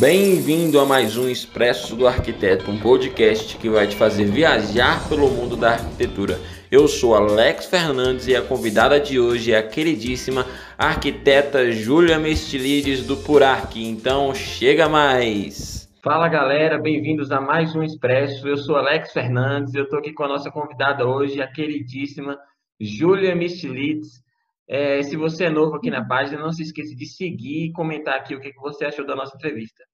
Bem-vindo a mais um Expresso do Arquiteto, um podcast que vai te fazer viajar pelo mundo da arquitetura. Eu sou Alex Fernandes e a convidada de hoje é a queridíssima arquiteta Júlia Mestilides do Purarc. Então, chega mais! Fala galera, bem-vindos a mais um Expresso. Eu sou Alex Fernandes e eu estou aqui com a nossa convidada hoje, a queridíssima Júlia Mestilides. É, se você é novo aqui na página, não se esqueça de seguir e comentar aqui o que você achou da nossa entrevista.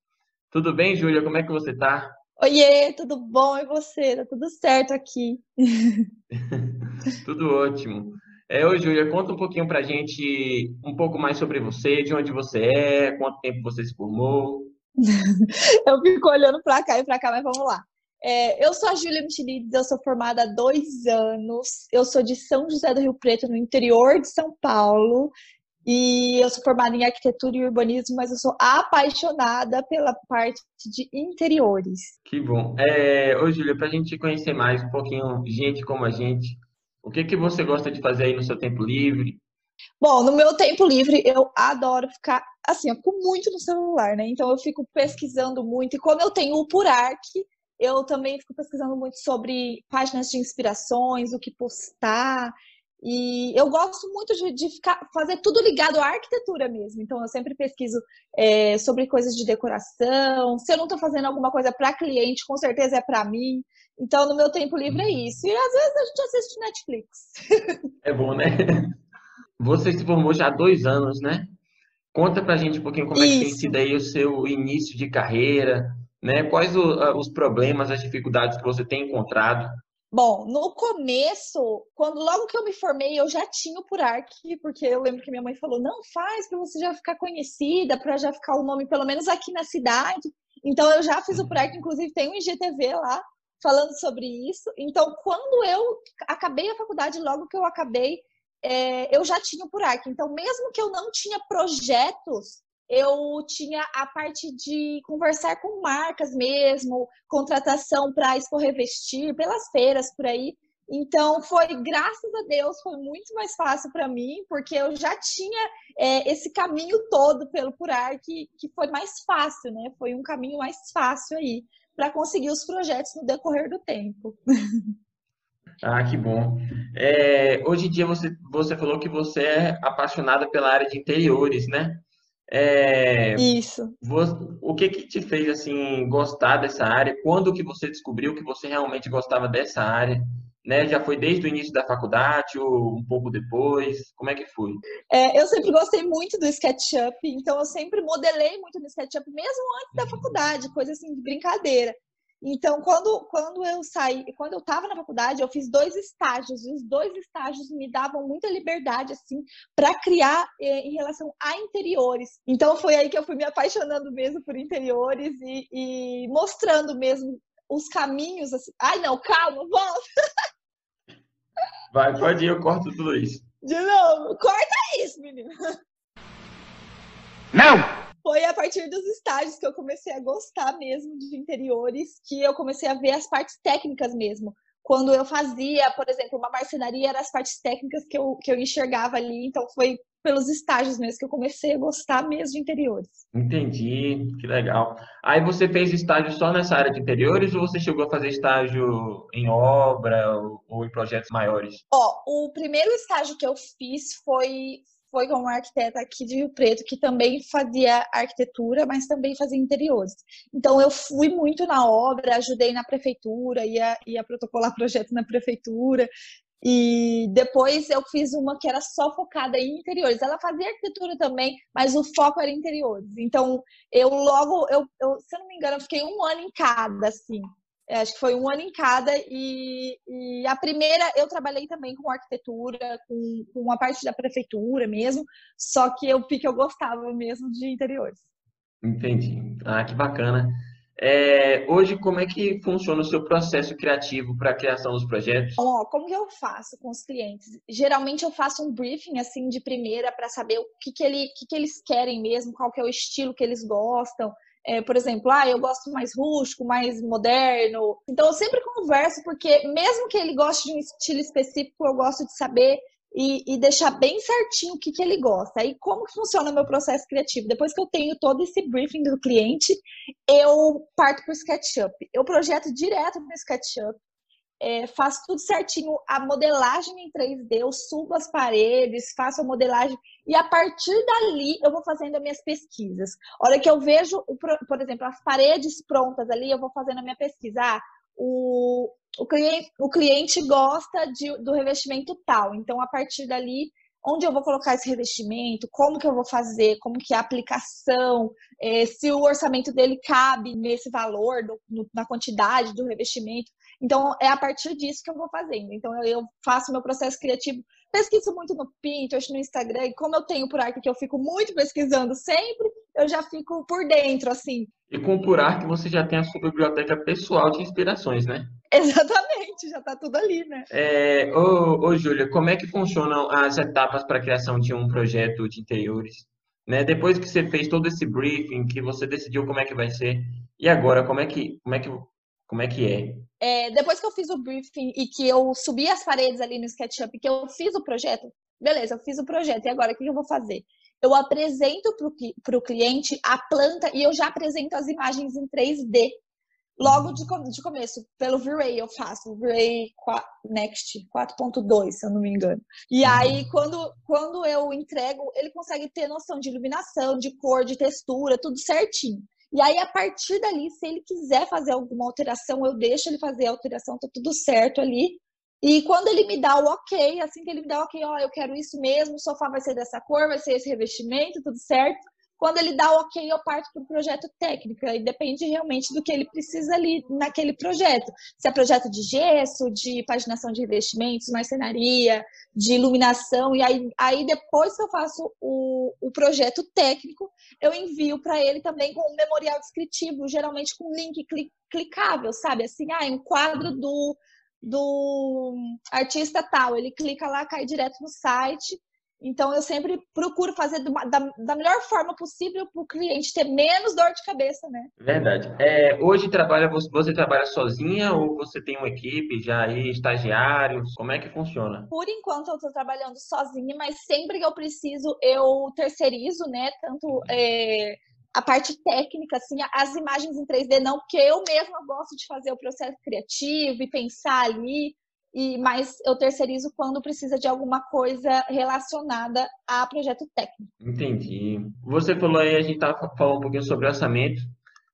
Tudo bem, Júlia? Como é que você tá? Oiê, tudo bom? E você? Tá tudo certo aqui. tudo ótimo. É, oi, Júlia, conta um pouquinho pra gente um pouco mais sobre você, de onde você é, quanto tempo você se formou. eu fico olhando pra cá e pra cá, mas vamos lá. É, eu sou a Júlia Michelides, eu sou formada há dois anos. Eu sou de São José do Rio Preto, no interior de São Paulo. E eu sou formada em arquitetura e urbanismo, mas eu sou apaixonada pela parte de interiores. Que bom. É, ô, Júlia, para a gente conhecer mais um pouquinho gente como a gente, o que, que você gosta de fazer aí no seu tempo livre? Bom, no meu tempo livre, eu adoro ficar, assim, eu fico muito no celular, né? Então eu fico pesquisando muito. E como eu tenho o Purarc, eu também fico pesquisando muito sobre páginas de inspirações, o que postar. E eu gosto muito de, de ficar, fazer tudo ligado à arquitetura mesmo. Então, eu sempre pesquiso é, sobre coisas de decoração. Se eu não estou fazendo alguma coisa para cliente, com certeza é para mim. Então, no meu tempo livre é isso. E às vezes a gente assiste Netflix. É bom, né? Você se formou já há dois anos, né? Conta pra gente um pouquinho como isso. é que tem sido aí o seu início de carreira, né? Quais os problemas, as dificuldades que você tem encontrado Bom, no começo, quando logo que eu me formei, eu já tinha o Purarc, porque eu lembro que minha mãe falou: não faz para você já ficar conhecida, para já ficar o nome pelo menos aqui na cidade. Então eu já fiz o Purarc, inclusive tem um IGTV lá falando sobre isso. Então, quando eu acabei a faculdade, logo que eu acabei, é, eu já tinha o Purarc. Então, mesmo que eu não tinha projetos eu tinha a parte de conversar com marcas mesmo, contratação para expor revestir pelas feiras por aí. Então foi, graças a Deus, foi muito mais fácil para mim, porque eu já tinha é, esse caminho todo pelo Purar que, que foi mais fácil, né? Foi um caminho mais fácil aí para conseguir os projetos no decorrer do tempo. Ah, que bom. É, hoje em dia você, você falou que você é apaixonada pela área de interiores, né? É, Isso. Você, o que que te fez assim gostar dessa área? Quando que você descobriu que você realmente gostava dessa área? Né? Já foi desde o início da faculdade ou um pouco depois? Como é que foi? É, eu sempre gostei muito do SketchUp, então eu sempre modelei muito no SketchUp, mesmo antes da faculdade, coisa assim de brincadeira. Então, quando, quando eu saí, quando eu estava na faculdade, eu fiz dois estágios, e os dois estágios me davam muita liberdade, assim, para criar eh, em relação a interiores. Então, foi aí que eu fui me apaixonando mesmo por interiores e, e mostrando mesmo os caminhos, assim. Ai, não, calma, volta! Vai, pode ir, eu corto tudo isso. De novo, corta isso, menina. Não! Foi a partir dos estágios que eu comecei a gostar mesmo de interiores, que eu comecei a ver as partes técnicas mesmo. Quando eu fazia, por exemplo, uma marcenaria, eram as partes técnicas que eu, que eu enxergava ali, então foi pelos estágios mesmo que eu comecei a gostar mesmo de interiores. Entendi, que legal. Aí você fez estágio só nessa área de interiores ou você chegou a fazer estágio em obra ou, ou em projetos maiores? Ó, o primeiro estágio que eu fiz foi foi com uma arquiteta aqui de Rio Preto que também fazia arquitetura, mas também fazia interiores. Então eu fui muito na obra, ajudei na prefeitura, ia, ia protocolar projetos na prefeitura. E depois eu fiz uma que era só focada em interiores. Ela fazia arquitetura também, mas o foco era interiores. Então eu logo, eu, eu se eu não me engano, eu fiquei um ano em cada, assim. É, acho que foi um ano em cada, e, e, a primeira eu trabalhei também com arquitetura, com, com uma parte da prefeitura mesmo, só que eu vi que eu gostava mesmo de interiores. Entendi. Ah, que bacana. É, hoje, como é que funciona o seu processo criativo para a criação dos projetos? Ó, como que eu faço com os clientes? Geralmente eu faço um briefing assim de primeira para saber o que, que, ele, que, que eles querem mesmo, qual que é o estilo que eles gostam, é, por exemplo, ah, eu gosto mais rústico, mais moderno. Então eu sempre converso, porque mesmo que ele goste de um estilo específico, eu gosto de saber e, e, deixar bem certinho o que, que ele gosta. Aí, como funciona o meu processo criativo? Depois que eu tenho todo esse briefing do cliente, eu parto para o SketchUp. Eu projeto direto no SketchUp, é, faço tudo certinho, a modelagem em 3D, eu subo as paredes, faço a modelagem, e a partir dali eu vou fazendo as minhas pesquisas. A hora que eu vejo, por exemplo, as paredes prontas ali, eu vou fazendo a minha pesquisa. Ah, o, o cliente, o cliente gosta de, do revestimento tal. Então, a partir dali, onde eu vou colocar esse revestimento, como que eu vou fazer, como que é a aplicação, é, se o orçamento dele cabe nesse valor, do, no, na quantidade do revestimento. Então, é a partir disso que eu vou fazendo. Então, eu, eu faço meu processo criativo, pesquiso muito no Pinterest, no Instagram, e como eu tenho por arco que eu fico muito pesquisando sempre, eu já fico por dentro, assim. E com o Purarc você já tem a sua biblioteca pessoal de inspirações, né? Exatamente, já está tudo ali, né? É, ô, ô, Júlia, como é que funcionam as etapas para a criação de um projeto de interiores? Né? Depois que você fez todo esse briefing, que você decidiu como é que vai ser, e agora, como é que, como é que, como é, que é? é depois que eu fiz o briefing e que eu subi as paredes ali no SketchUp, que eu fiz o projeto, beleza, eu fiz o projeto, e agora o que eu vou fazer? Eu apresento para o cliente a planta e eu já apresento as imagens em 3D logo de, de começo, pelo V-Ray eu faço, V-Ray Next 4.2, se eu não me engano. E uhum. aí, quando, quando eu entrego, ele consegue ter noção de iluminação, de cor, de textura, tudo certinho. E aí, a partir dali, se ele quiser fazer alguma alteração, eu deixo ele fazer a alteração, tá tudo certo ali. E quando ele me dá o ok, assim que ele me dá o ok, ó, eu quero isso mesmo, o sofá vai ser dessa cor, vai ser esse revestimento, tudo certo. Quando ele dá o ok, eu parto para o projeto técnico. E depende realmente do que ele precisa ali naquele projeto. Se é projeto de gesso, de paginação de investimentos, marcenaria, de iluminação. E aí, aí depois que eu faço o, o projeto técnico, eu envio para ele também com um memorial descritivo, geralmente com link clicável, sabe? Assim, ah, um quadro do do artista tal, ele clica lá, cai direto no site então, eu sempre procuro fazer da, da melhor forma possível para o cliente ter menos dor de cabeça, né? Verdade. É, hoje trabalha você, você, trabalha sozinha ou você tem uma equipe já aí, estagiários? Como é que funciona? Por enquanto, eu estou trabalhando sozinha, mas sempre que eu preciso, eu terceirizo, né? Tanto é, a parte técnica, assim, as imagens em 3D não, porque eu mesma gosto de fazer o processo criativo e pensar ali e mas eu terceirizo quando precisa de alguma coisa relacionada a projeto técnico. Entendi. Você falou aí, a gente estava falando um pouquinho sobre orçamento.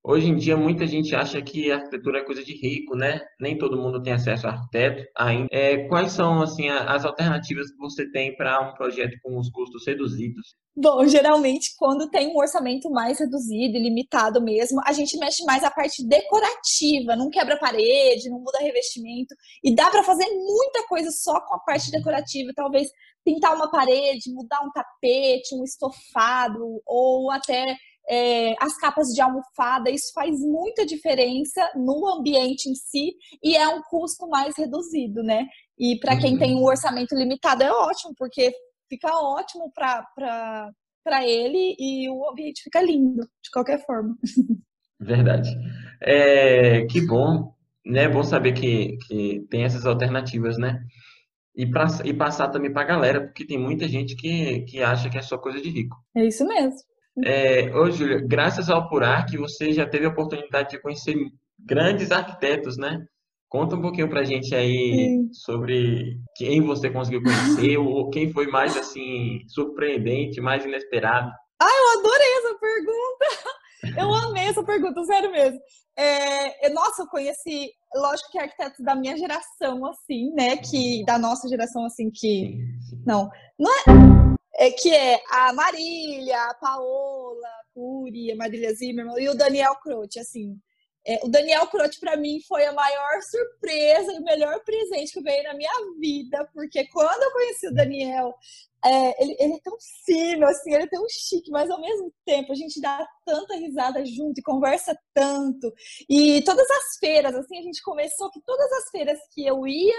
Hoje em dia, muita gente acha que arquitetura é coisa de rico, né? Nem todo mundo tem acesso a arquiteto ainda. É, quais são, assim, as alternativas que você tem para um projeto com os custos reduzidos? Bom, geralmente, quando tem um orçamento mais reduzido e limitado mesmo, a gente mexe mais a parte decorativa, não quebra parede, não muda revestimento. E dá para fazer muita coisa só com a parte decorativa. Talvez pintar uma parede, mudar um tapete, um estofado, ou até é, as capas de almofada, isso faz muita diferença no ambiente em si e é um custo mais reduzido, né? E para quem tem um uhum. orçamento limitado é ótimo, porque fica ótimo para ele e o ambiente fica lindo, de qualquer forma. Verdade. É, que bom, né? Bom saber que, que tem essas alternativas, né? E, pra, e passar também para a galera, porque tem muita gente que, que acha que é só coisa de rico. É isso mesmo. É, ô, Júlia, graças ao Purac, você já teve a oportunidade de conhecer grandes arquitetos, né? Conta um pouquinho pra gente aí Sim. sobre quem você conseguiu conhecer, ou quem foi mais, assim, surpreendente, mais inesperado. Ah, eu adorei essa pergunta! Eu amei essa pergunta, sério mesmo. É, nossa, eu conheci, lógico que arquitetos da minha geração, assim, né? Que, da nossa geração, assim, que... Não, não é é, que é a Marília, a Paola, a Curi, a Marília Zimmermann e o Daniel Croce, assim. É, o Daniel Croce, para mim, foi a maior surpresa e o melhor presente que veio na minha vida, porque quando eu conheci o Daniel, é, ele, ele, é tão fino, assim, ele é tão chique, mas ao mesmo tempo a gente dá tanta risada junto e conversa tanto. E todas as feiras, assim, a gente começou que todas as feiras que eu ia,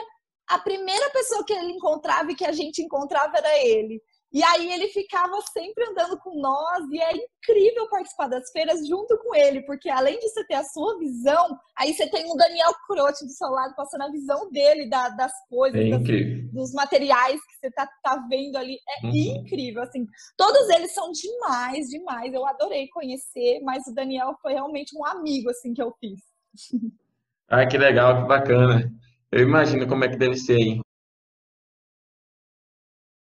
a primeira pessoa que ele encontrava e que a gente encontrava era ele. E aí ele ficava sempre andando com nós e é incrível participar das feiras junto com ele, porque além de você ter a sua visão, aí você tem o Daniel Croce do seu lado passando a visão dele da, das coisas, é das, dos materiais que você tá, tá vendo ali. É uhum. incrível, assim. Todos eles são demais, demais. Eu adorei conhecer, mas o Daniel foi realmente um amigo, assim, que eu fiz. Ah, que legal, que bacana. Eu imagino como é que deve ser aí.